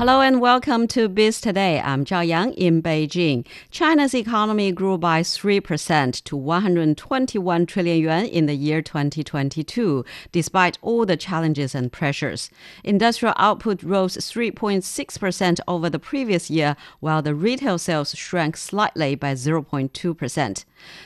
Hello and welcome to Biz Today. I'm Zhao Yang in Beijing. China's economy grew by 3% to 121 trillion yuan in the year 2022, despite all the challenges and pressures. Industrial output rose 3.6% over the previous year, while the retail sales shrank slightly by 0.2%.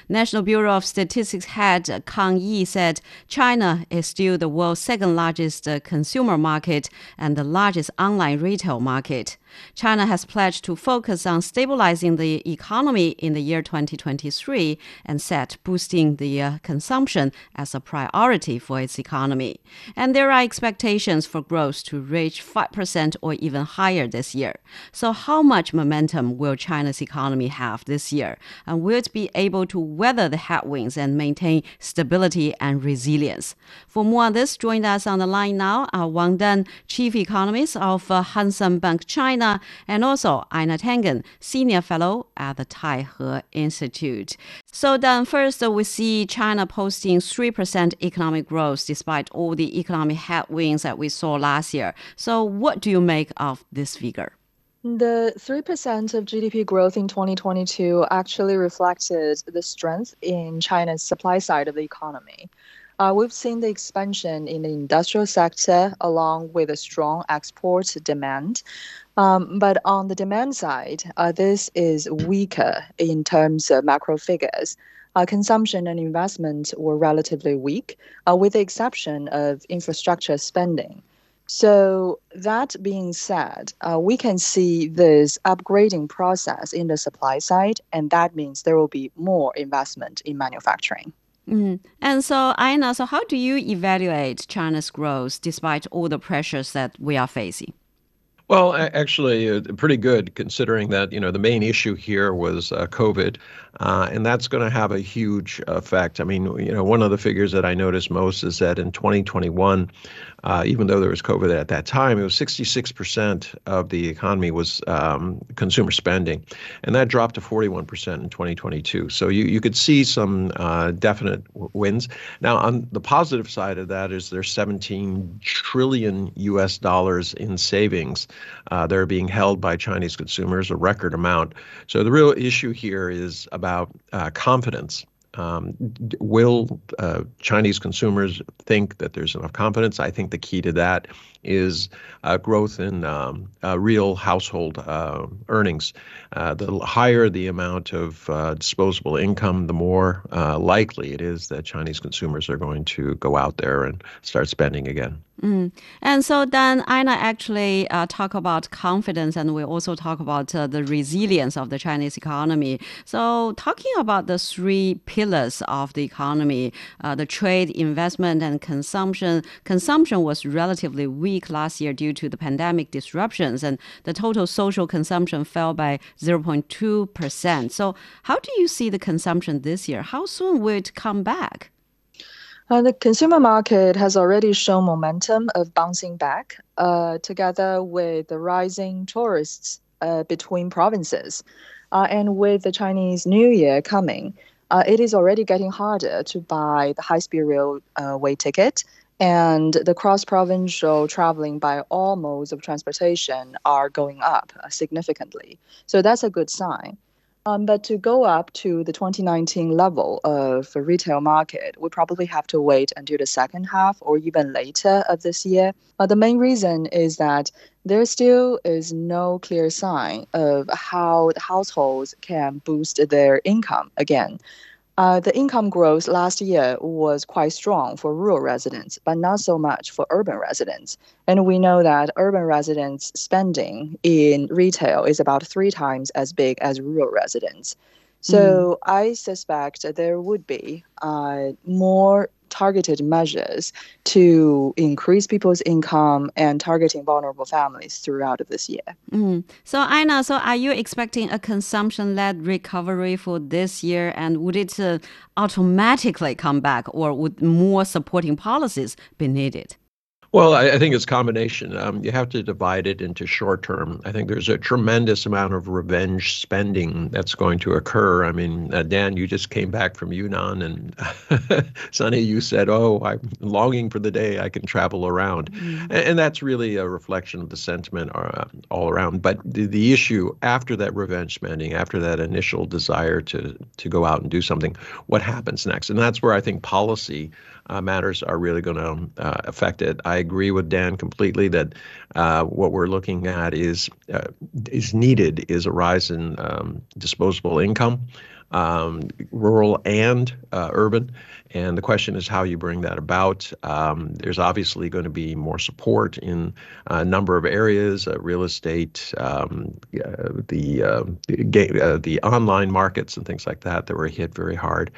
National Bureau of Statistics head Kang Yi said China is still the world's second largest uh, consumer market and the largest online retail market. China has pledged to focus on stabilizing the economy in the year 2023 and set boosting the uh, consumption as a priority for its economy. And there are expectations for growth to reach 5% or even higher this year. So, how much momentum will China's economy have this year? And will it be able to weather the headwinds and maintain stability and resilience? For more on this, join us on the line now, uh, Wang Dan, Chief Economist of uh, Hang Seng Bank China China, and also Einar Tangen, Senior Fellow at the Taihe Institute. So then first we see China posting 3% economic growth despite all the economic headwinds that we saw last year. So what do you make of this figure? The 3% of GDP growth in 2022 actually reflected the strength in China's supply side of the economy. Uh, we've seen the expansion in the industrial sector along with a strong export demand. Um, but on the demand side, uh, this is weaker in terms of macro figures. Uh, consumption and investment were relatively weak, uh, with the exception of infrastructure spending. So, that being said, uh, we can see this upgrading process in the supply side, and that means there will be more investment in manufacturing. Mm. And so, Einar, so how do you evaluate China's growth despite all the pressures that we are facing? Well, actually, uh, pretty good considering that you know the main issue here was uh, COVID, uh, and that's going to have a huge effect. I mean, you know, one of the figures that I noticed most is that in 2021, uh, even though there was COVID at that time, it was 66% of the economy was um, consumer spending, and that dropped to 41% in 2022. So you you could see some uh, definite wins. Now, on the positive side of that is there's 17 trillion U.S. dollars in savings uh, that are being held by Chinese consumers, a record amount. So the real issue here is about uh, confidence. Um, will uh, Chinese consumers think that there's enough confidence? I think the key to that is uh, growth in um, uh, real household uh, earnings. Uh, the higher the amount of uh, disposable income, the more likely it is that Chinese consumers are going to go out there and start spending again. Mm. And so then Anna actually uh, talk about confidence and we also talk about uh, the resilience of the Chinese economy. So talking about the three pillars of the economy, uh, the trade, investment, and consumption. Consumption was relatively weak last year due to the pandemic disruptions and the total social consumption fell by 0.2%. So how do you see the consumption this year? How soon will it come back? Uh, the consumer market has already shown momentum of bouncing back, uh, together with the rising tourists uh, between provinces. And with the Chinese New Year coming, it is already getting harder to buy the high speed railway ticket, and the cross provincial traveling by all modes of transportation are going up significantly. So that's a good sign. Um, but to go up to the 2019 level of retail market, we probably have to wait until the second half or even later of this year. But the main reason is that there still is no clear sign of how households can boost their income again. Uh, the income growth last year was quite strong for rural residents, but not so much for urban residents. And we know that urban residents' spending in retail is about three times as big as rural residents. So mm. I suspect there would be uh, more targeted measures to increase people's income and targeting vulnerable families throughout this year. Mm. So, Einar, so are you expecting a consumption-led recovery for this year, and would it uh, automatically come back, or would more supporting policies be needed? Well, I, I think it's a combination. Um, you have to divide it into short term. I think there's a tremendous amount of revenge spending that's going to occur. I mean, uh, Dan, you just came back from Yunnan, and Sunny, you said, "Oh, I'm longing for the day I can travel around," mm-hmm. and, and, that's really a reflection of the sentiment uh, all around. But the, the issue after that revenge spending, after that initial desire to to go out and do something, what happens next? And that's where I think policy uh, matters are really going to uh, affect it. I agree with Dan completely that uh, what we're looking at is uh, is needed is a rise in um, disposable income um, rural and uh, urban. And the question is how you bring that about. Um, there's obviously going to be more support in a number of areas, uh, real estate, um, uh, the uh, uh, the online markets, and things like that that were hit very hard.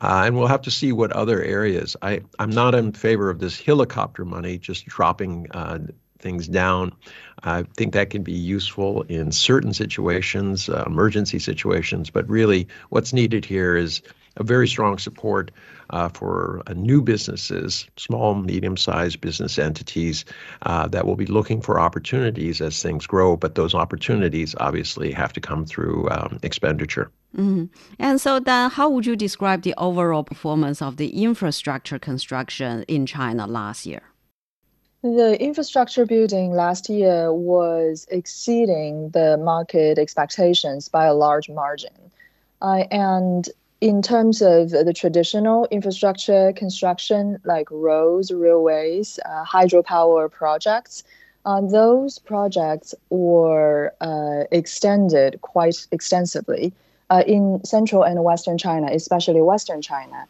Uh, and we'll have to see what other areas. I I'm not in favor of this helicopter money just dropping things down. I think that can be useful in certain situations, uh, emergency situations, but really what's needed here is a very strong support uh, for uh, new businesses, small, medium sized business entities uh, that will be looking for opportunities as things grow. But those opportunities obviously have to come through um, expenditure. Mm-hmm. And so, then, how would you describe the overall performance of the infrastructure construction in China last year? The infrastructure building last year was exceeding the market expectations by a large margin. Uh, and in terms of the traditional infrastructure construction, like roads, railways, uh, hydropower projects, uh, those projects were extended quite extensively. In central and western China, especially western China,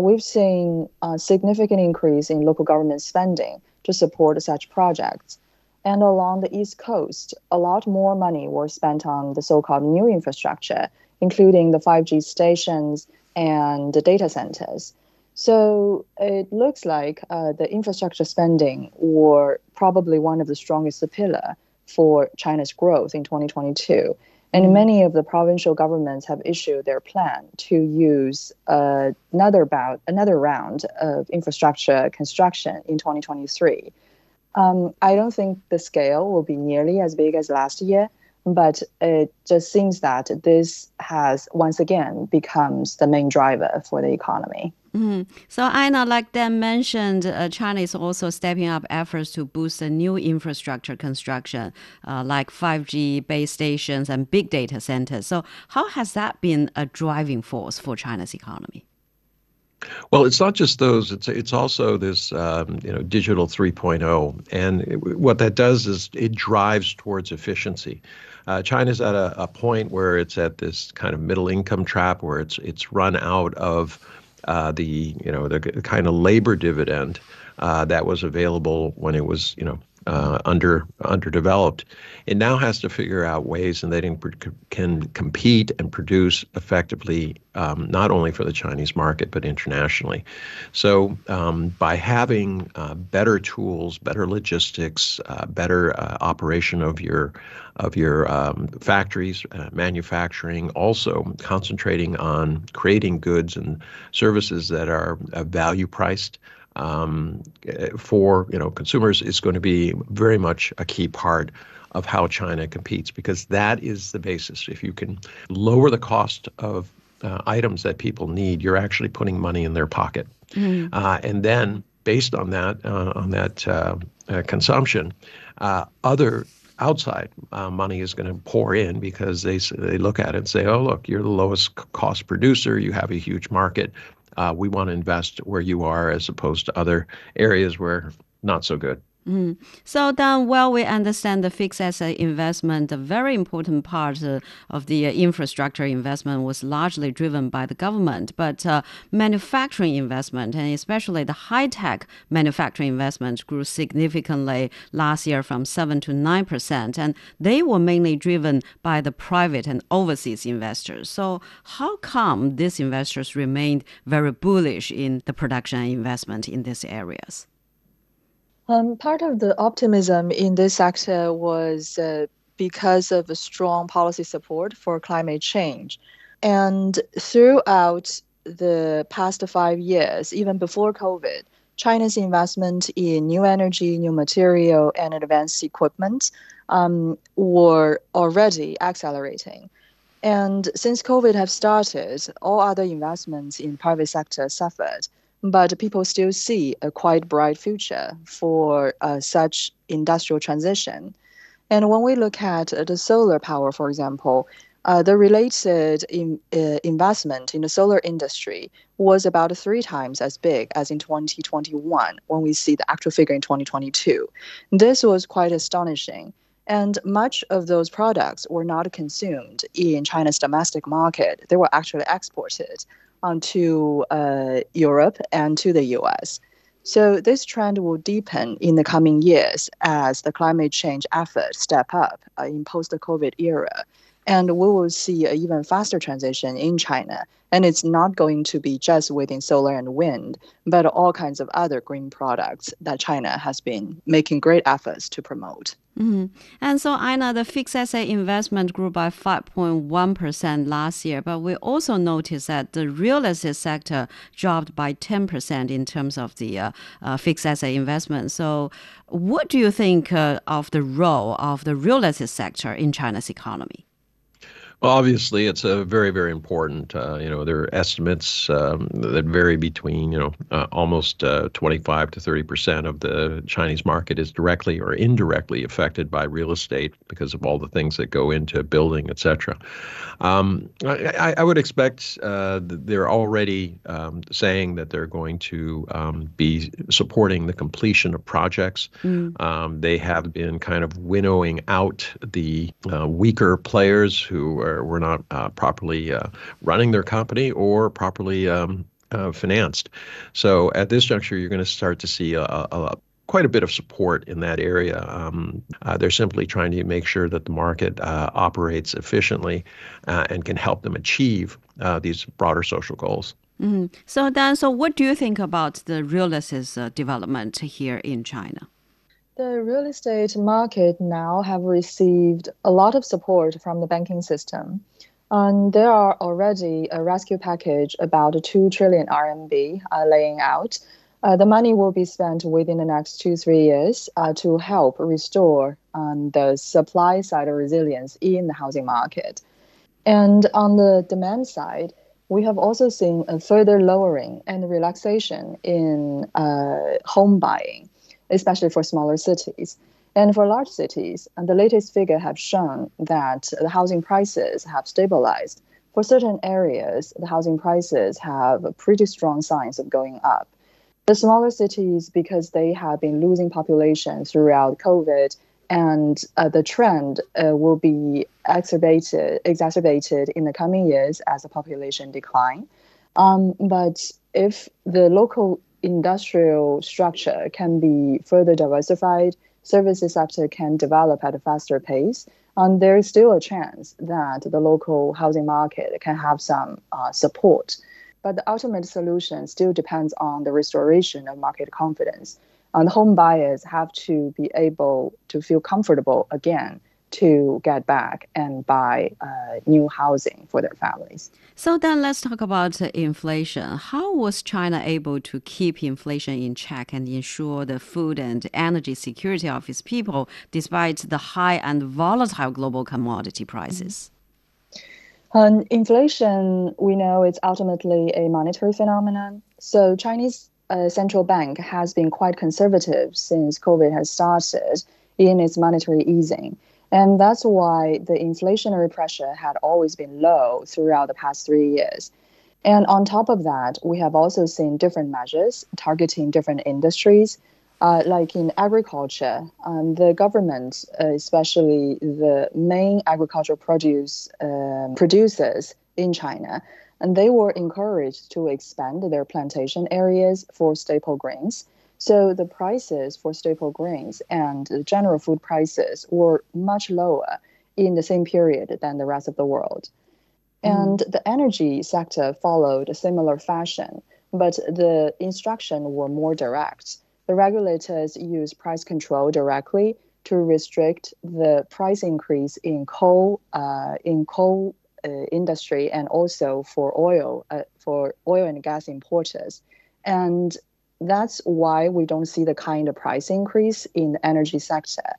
we've seen a significant increase in local government spending to support such projects. And along the East Coast, a lot more money was spent on the so called new infrastructure, including the 5G stations and the data centers. So it looks like uh, the infrastructure spending were probably one of the strongest pillar for China's growth in 2022. And mm. many of the provincial governments have issued their plan to use uh, another bout, another round of infrastructure construction in 2023. Um, I don't think the scale will be nearly as big as last year, but it just seems that this has once again becomes the main driver for the economy. Mm-hmm. So, Ina, like Dan mentioned, uh, China is also stepping up efforts to boost the new infrastructure construction, uh, like 5G base stations and big data centers. So, how has that been a driving force for China's economy? Well, it's not just those. It's it's also this um, you know digital 3.0, and it, what that does is it drives towards efficiency. Uh, China's at a, a point where it's at this kind of middle income trap where it's it's run out of uh, the you know the kind of labor dividend uh, that was available when it was you know uh, under underdeveloped. It now has to figure out ways and they can compete and produce effectively um, not only for the Chinese market but internationally. So um, by having uh, better tools, better logistics, uh, better uh, operation of your of your um, factories, uh, manufacturing, also concentrating on creating goods and services that are uh, value priced um, for you know consumers is going to be very much a key part of how China competes because that is the basis. If you can lower the cost of uh, items that people need, you're actually putting money in their pocket, mm-hmm. uh, and then based on that uh, on that uh, uh, consumption, uh, other outside money is going to pour in because they they look at it and say, oh look, you're the lowest cost producer, you have a huge market uh, we want to invest where you are as opposed to other areas where not so good. Mm. So then, while we understand the fixed asset investment, a very important part uh, of the uh, infrastructure investment was largely driven by the government. But uh, manufacturing investment, and especially the high tech manufacturing investment, grew significantly last year from 7 to 9%. And they were mainly driven by the private and overseas investors. So, how come these investors remained very bullish in the production and investment in these areas? Um, part of the optimism in this sector was uh, because of a strong policy support for climate change. And throughout the past five years, even before COVID, China's investment in new energy, new material, and advanced equipment um, were already accelerating. And since COVID have started, all other investments in private sector suffered. But people still see a quite bright future for uh, such industrial transition. And when we look at the solar power, for example, uh, the related in, uh, investment in the solar industry was about three times as big as in 2021 when we see the actual figure in 2022. This was quite astonishing. And much of those products were not consumed in China's domestic market. They were actually exported onto uh, Europe and to the US. So this trend will deepen in the coming years as the climate change efforts step up uh, in post-COVID era and we will see an even faster transition in China. And it's not going to be just within solar and wind, but all kinds of other green products that China has been making great efforts to promote. Mm-hmm. And so, Ina, the fixed asset investment grew by 5.1% last year, but we also noticed that the real estate sector dropped by 10% in terms of the uh, uh, fixed asset investment. So, what do you think uh, of the role of the real estate sector in China's economy? Well, obviously, it's a very, very important. Uh, you know, there are estimates um, that vary between, you know, uh, almost uh, 25 to 30 percent of the Chinese market is directly or indirectly affected by real estate because of all the things that go into building, et cetera. Um, I, I, would expect uh, they're already um, saying that they're going to um, be supporting the completion of projects. Mm. they have been kind of winnowing out the uh, weaker players who are were not uh, properly uh, running their company or properly um, uh, financed. So at this juncture, you're going to start to see a, a, quite a bit of support in that area. Um, uh, they're simply trying to make sure that the market uh, operates efficiently uh, and can help them achieve uh, these broader social goals. Mm-hmm. So Dan, so what do you think about the real estate uh, development here in China? The real estate market now have received a lot of support from the banking system. And there are already a rescue package about 2 trillion RMB uh, laying out. Uh, the money will be spent within the next two, three years uh, to help restore um, the supply side resilience in the housing market. And on the demand side, we have also seen a further lowering and relaxation in uh, home buying especially for smaller cities. And for large cities, the latest figure have shown that the housing prices have stabilized. For certain areas, the housing prices have pretty strong signs of going up. The smaller cities, because they have been losing population throughout COVID, and uh, the trend uh, will be exacerbated, exacerbated in the coming years as the population decline. Um, but if the local industrial structure can be further diversified, services sector can develop at a faster pace, and there is still a chance that the local housing market can have some uh, support. But the ultimate solution still depends on the restoration of market confidence. And home buyers have to be able to feel comfortable again to get back and buy uh, new housing for their families. So then let's talk about inflation. How was China able to keep inflation in check and ensure the food and energy security of its people despite the high and volatile global commodity prices? Um, inflation, we know it's ultimately a monetary phenomenon. So Chinese uh, central bank has been quite conservative since COVID has started in its monetary easing. And that's why the inflationary pressure had always been low throughout the past three years. And on top of that, we have also seen different measures targeting different industries. Uh, like in agriculture, um, the government, uh, especially the main agricultural produce um, producers in China, and they were encouraged to expand their plantation areas for staple grains. So the prices for staple grains and the general food prices were much lower in the same period than the rest of the world. Mm. And the energy sector followed a similar fashion, but the instruction were more direct. The regulators used price control directly to restrict the price increase in coal uh, in coal uh, industry and also for oil uh, for oil and gas importers. And that's why we don't see the kind of price increase in the energy sector.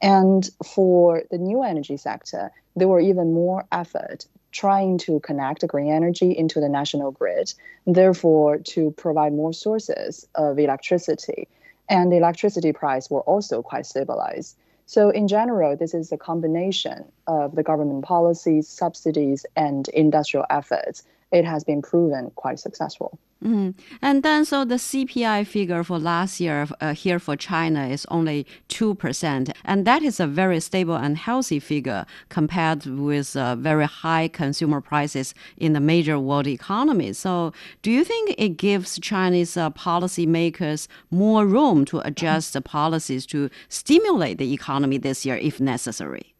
And for the new energy sector, there were even more effort trying to connect green energy into the national grid, therefore to provide more sources of electricity. And the electricity price were also quite stabilized. So in general, this is a combination of the government policies, subsidies, and industrial efforts. It has been proven quite successful. Mm. And then, so the CPI figure for last year uh, here for China is only 2%. And that is a very stable and healthy figure compared with uh, very high consumer prices in the major world economies. So, do you think it gives Chinese uh, policymakers more room to adjust the policies to stimulate the economy this year if necessary?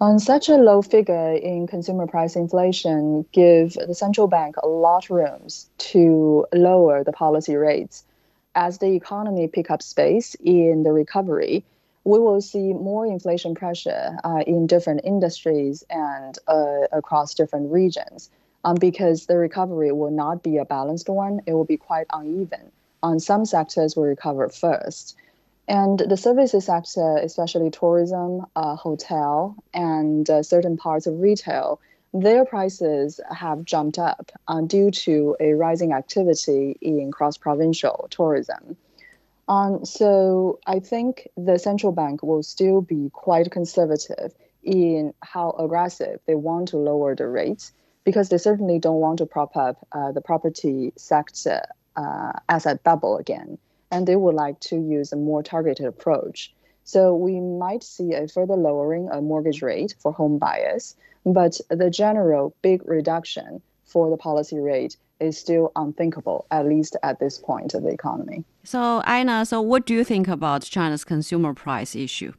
On such a low figure in consumer price inflation give the central bank a lot of rooms to lower the policy rates. As the economy pick up space in the recovery, we will see more inflation pressure uh, in different industries and uh, across different regions um, because the recovery will not be a balanced one. It will be quite uneven. On some sectors will recover first. And the services sector, especially tourism, uh, hotel, and uh, certain parts of retail, their prices have jumped up uh, due to a rising activity in cross-provincial tourism. Um, so I think the central bank will still be quite conservative in how aggressive they want to lower the rates because they certainly don't want to prop up uh, the property sector uh, asset bubble again and they would like to use a more targeted approach. So we might see a further lowering of mortgage rate for home buyers, but the general big reduction for the policy rate is still unthinkable, at least at this point of the economy. So, Ina, so what do you think about China's consumer price issue?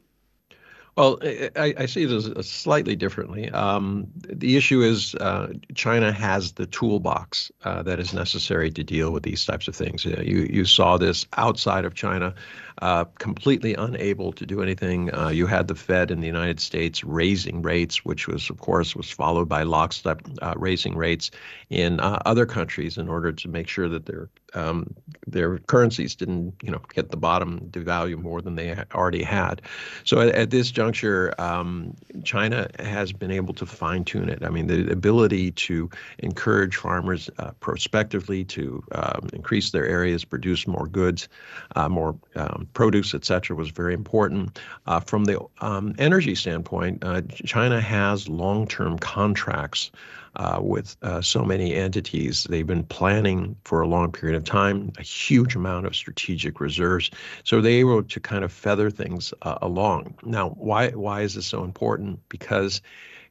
Well, I, I see this slightly differently. Um, the issue is uh, China has the toolbox uh, that is necessary to deal with these types of things. Uh, you you saw this outside of China, uh, completely unable to do anything. Uh, you had the Fed in the United States raising rates, which was of course was followed by lockstep uh, raising rates in other countries in order to make sure that their um, their currencies didn't you know hit the bottom, devalue more than they already had. So at, at this juncture, um, China has been able to fine tune it. I mean, the ability to encourage farmers uh, prospectively to um, increase their areas, produce more goods, uh, more um, produce, et cetera, was very important. Uh, from the um, energy standpoint, uh, China has long-term contracts uh, with uh, so many entities. They've been planning for a long period of time, a huge amount of strategic reserves. So they were able to kind of feather things uh, along. Now, why why is this so important? Because,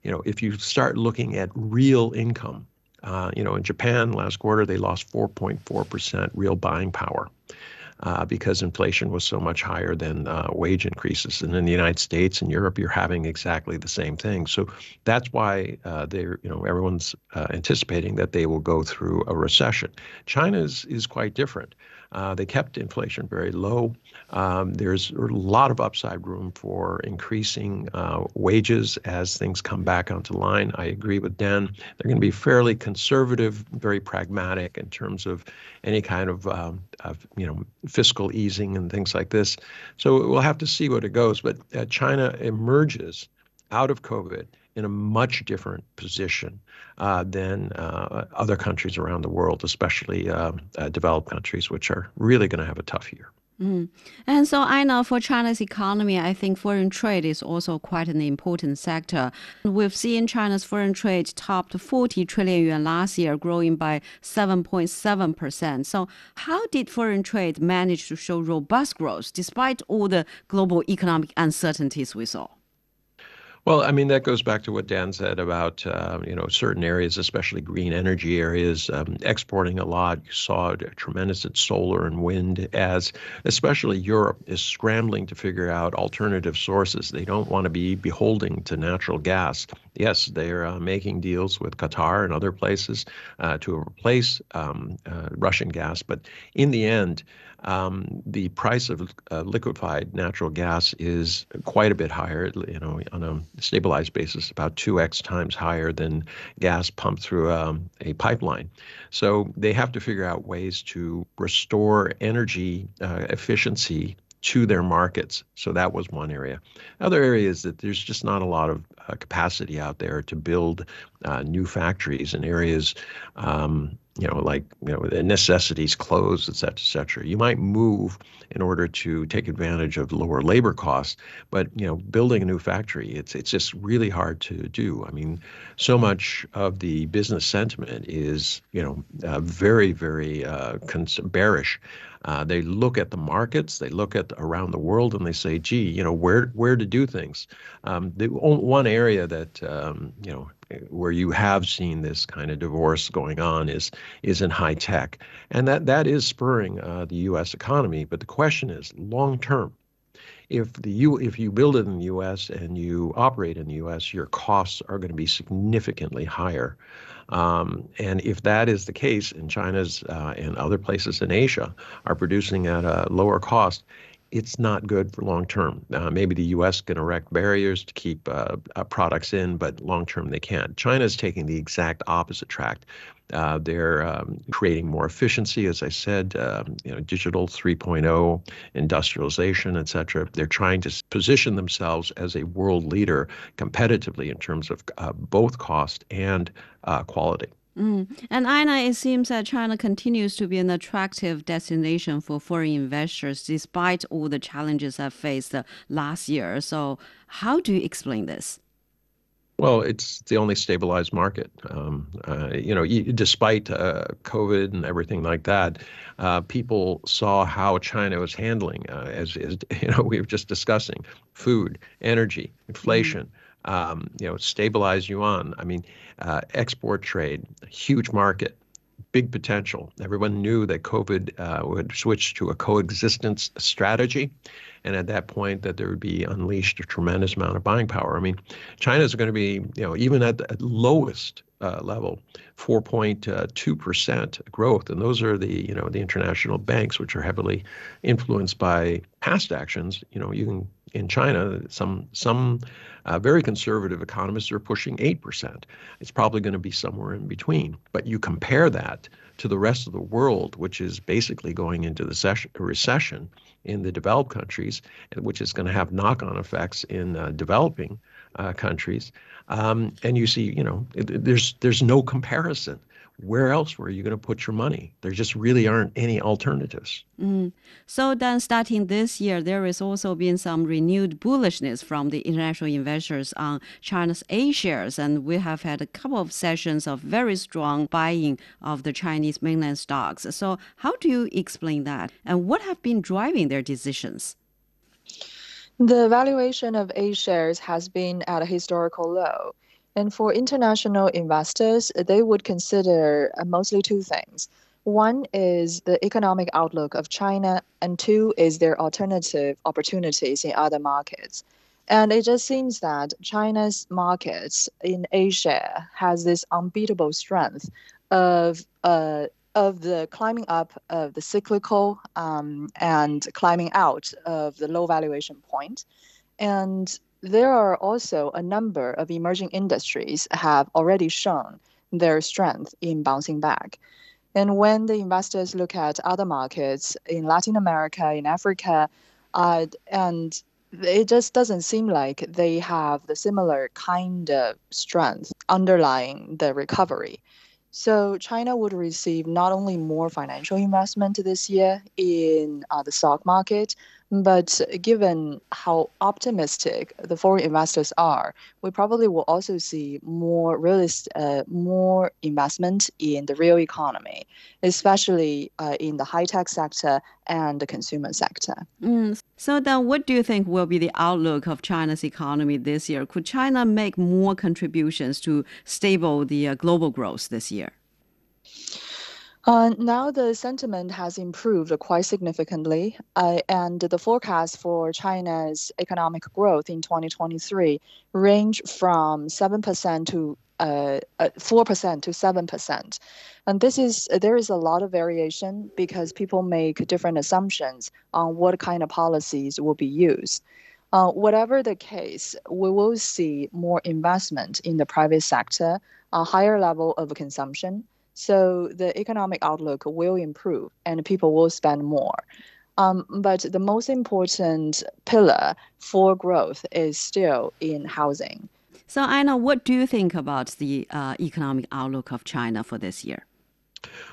you know, if you start looking at real income, uh, you know, in Japan last quarter they lost 4.4% real buying power uh, because inflation was so much higher than uh, wage increases. And in the United States and Europe, you're having exactly the same thing. So that's why uh, they're, you know, everyone's uh, anticipating that they will go through a recession. China is, is quite different. Uh, they kept inflation very low. Um, there's a lot of upside room for increasing uh, wages as things come back onto line. I agree with Dan. They're going to be fairly conservative, very pragmatic in terms of any kind of, um, of you know fiscal easing and things like this. So we'll have to see what it goes. But uh, China emerges out of COVID in a much different position uh, than uh, other countries around the world, especially uh, uh developed countries, which are really going to have a tough year. Mm. And so I know for China's economy, I think foreign trade is also quite an important sector. We've seen China's foreign trade topped 40 trillion yuan last year, growing by 7.7%. So how did foreign trade manage to show robust growth despite all the global economic uncertainties we saw? Well, I mean that goes back to what Dan said about uh, you know certain areas, especially green energy areas, um, exporting a lot. You saw tremendous at solar and wind, as especially Europe is scrambling to figure out alternative sources. They don't want to be beholding to natural gas. yes, they're uh, making deals with Qatar and other places uh, to replace um, uh, Russian gas. But in the end, um, the price of uh, liquefied natural gas is quite a bit higher. You know, on a stabilized basis, about two x times higher than gas pumped through um, a pipeline. So they have to figure out ways to restore energy uh, efficiency to their markets. So that was one area. Other area is that there's just not a lot of uh, capacity out there to build uh, new factories in areas, um, you know, like you know, the necessities, clothes, et cetera, et cetera. You might move in order to take advantage of lower labor costs, but you know, building a new factory, it's it's just really hard to do. I mean, so much of the business sentiment is you know uh, very very uh, cons- bearish uh, they look at the markets, they look at around the world, and they say, "Gee, you know, where where to do things." Um, the one area that um, you know where you have seen this kind of divorce going on is is in high tech, and that that is spurring uh, the U.S. economy. But the question is, long term, if the U if you build it in the U.S. and you operate in the U.S., your costs are going to be significantly higher. Um, and if that is the case, and China's uh, and other places in Asia are producing at a lower cost, it's not good for long term. Uh, maybe the U.S. can erect barriers to keep uh, uh, products in, but long term they can't. China is taking the exact opposite track. Uh, they're um, creating more efficiency, as I said, um, you know, digital 3.0, industrialization, et cetera. They're trying to position themselves as a world leader competitively in terms of uh, both cost and uh, quality. Mm. And Ina, it seems that China continues to be an attractive destination for foreign investors despite all the challenges I faced last year. So, how do you explain this? Well, it's the only stabilized market. Um, uh, you know, despite uh, COVID and everything like that, uh, people saw how China was handling, uh, as, as you know, we were just discussing, food, energy, inflation. Mm-hmm um, you know, stabilize yuan. I mean, uh, export trade, huge market, big potential. Everyone knew that COVID uh, would switch to a coexistence strategy, and at that point, that there would be unleashed a tremendous amount of buying power. I mean, China is going to be, you know, even at the lowest uh, level, 4.2% growth, and those are the, you know, the international banks, which are heavily influenced by past actions. You know, you can in China, some some uh, very conservative economists are pushing eight percent. It's probably going to be somewhere in between. But you compare that to the rest of the world, which is basically going into the session, recession in the developed countries, which is going to have knock-on effects in uh, developing uh, countries. Um, and you see, you know, it, there's there's no comparison where else were you going to put your money? There just really aren't any alternatives. Mm. So then, starting this year, there has also been some renewed bullishness from the international investors on China's A shares, and we have had a couple of sessions of very strong buying of the Chinese mainland stocks. So, how do you explain that, and what have been driving their decisions? The valuation of A shares has been at a historical low. And for international investors, they would consider uh, mostly two things. One is the economic outlook of China, and two is their alternative opportunities in other markets. And it just seems that China's markets in Asia has this unbeatable strength of uh, of the climbing up of the cyclical um, and climbing out of the low valuation point. And there are also a number of emerging industries have already shown their strength in bouncing back. And when the investors look at other markets in Latin America, in Africa, uh, and it just doesn't seem like they have the similar kind of strength underlying the recovery. So China would receive not only more financial investment this year in uh, the stock market, but given how optimistic the foreign investors are, we probably will also see more realist, uh, more investment in the real economy, especially uh, in the high tech sector and the consumer sector. Mm. So then, what do you think will be the outlook of China's economy this year? Could China make more contributions to stable the uh, global growth this year? Uh, now the sentiment has improved quite significantly, uh, and the forecast for China's economic growth in 2023 range from 7% to uh, 4% uh, to 7%. And this is there is a lot of variation because people make different assumptions on what kind of policies will be used. Uh, whatever the case, we will see more investment in the private sector, a higher level of consumption, so the economic outlook will improve and people will spend more. Um, but the most important pillar for growth is still in housing. So, Anna, what do you think about the uh, economic outlook of China for this year?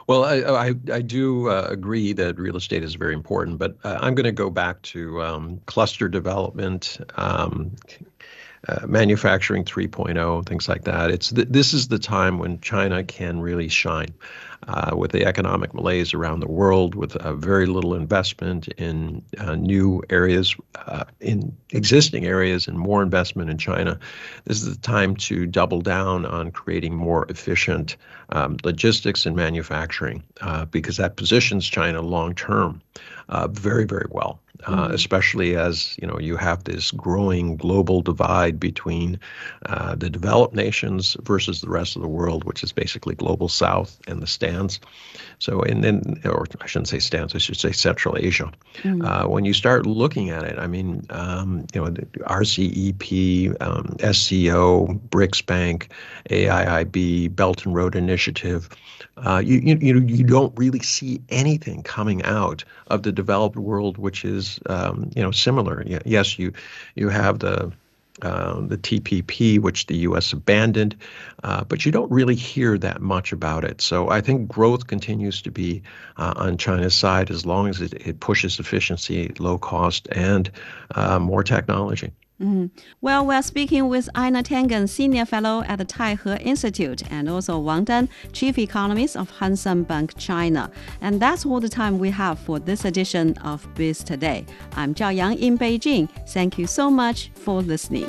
Well, I, I, I do uh, agree that real estate is very important, but uh, I'm going to go back to um, cluster development, um, uh, manufacturing 3.0, things like that. It's th- this is the time when China can really shine. Uh, with the economic malaise around the world, with uh, very little investment in uh, new areas, uh, in existing areas, and more investment in China, this is the time to double down on creating more efficient um, logistics and manufacturing uh, because that positions China long term very, very well uh, mm-hmm. especially as you know you have this growing global divide between uh, the developed nations versus the rest of the world, which is basically global South and the stands. So, and then, or I shouldn't say stands, I should say Central Asia. Mm-hmm. Uh, when you start looking at it, I mean, um, you know, RCEP, um, SCO, BRICS Bank, AIIB, Belt and Road Initiative. Uh, you, you you you don't really see anything coming out of the developed world, which is is um, you know similar. Yes, you you have the uh, the TPP, which the U.S. abandoned, uh, but you don't really hear that much about it. So I think growth continues to be uh, on China's side as long as it, it pushes efficiency, low cost, and uh, more technology. Mm. Well, we're speaking with Einar Tangen, Senior Fellow at the Taihe Institute, and also Wang Dan, Chief Economist of Hang Bank China. And that's all the time we have for this edition of Biz Today. I'm Zhao Yang in Beijing. Thank you so much for listening.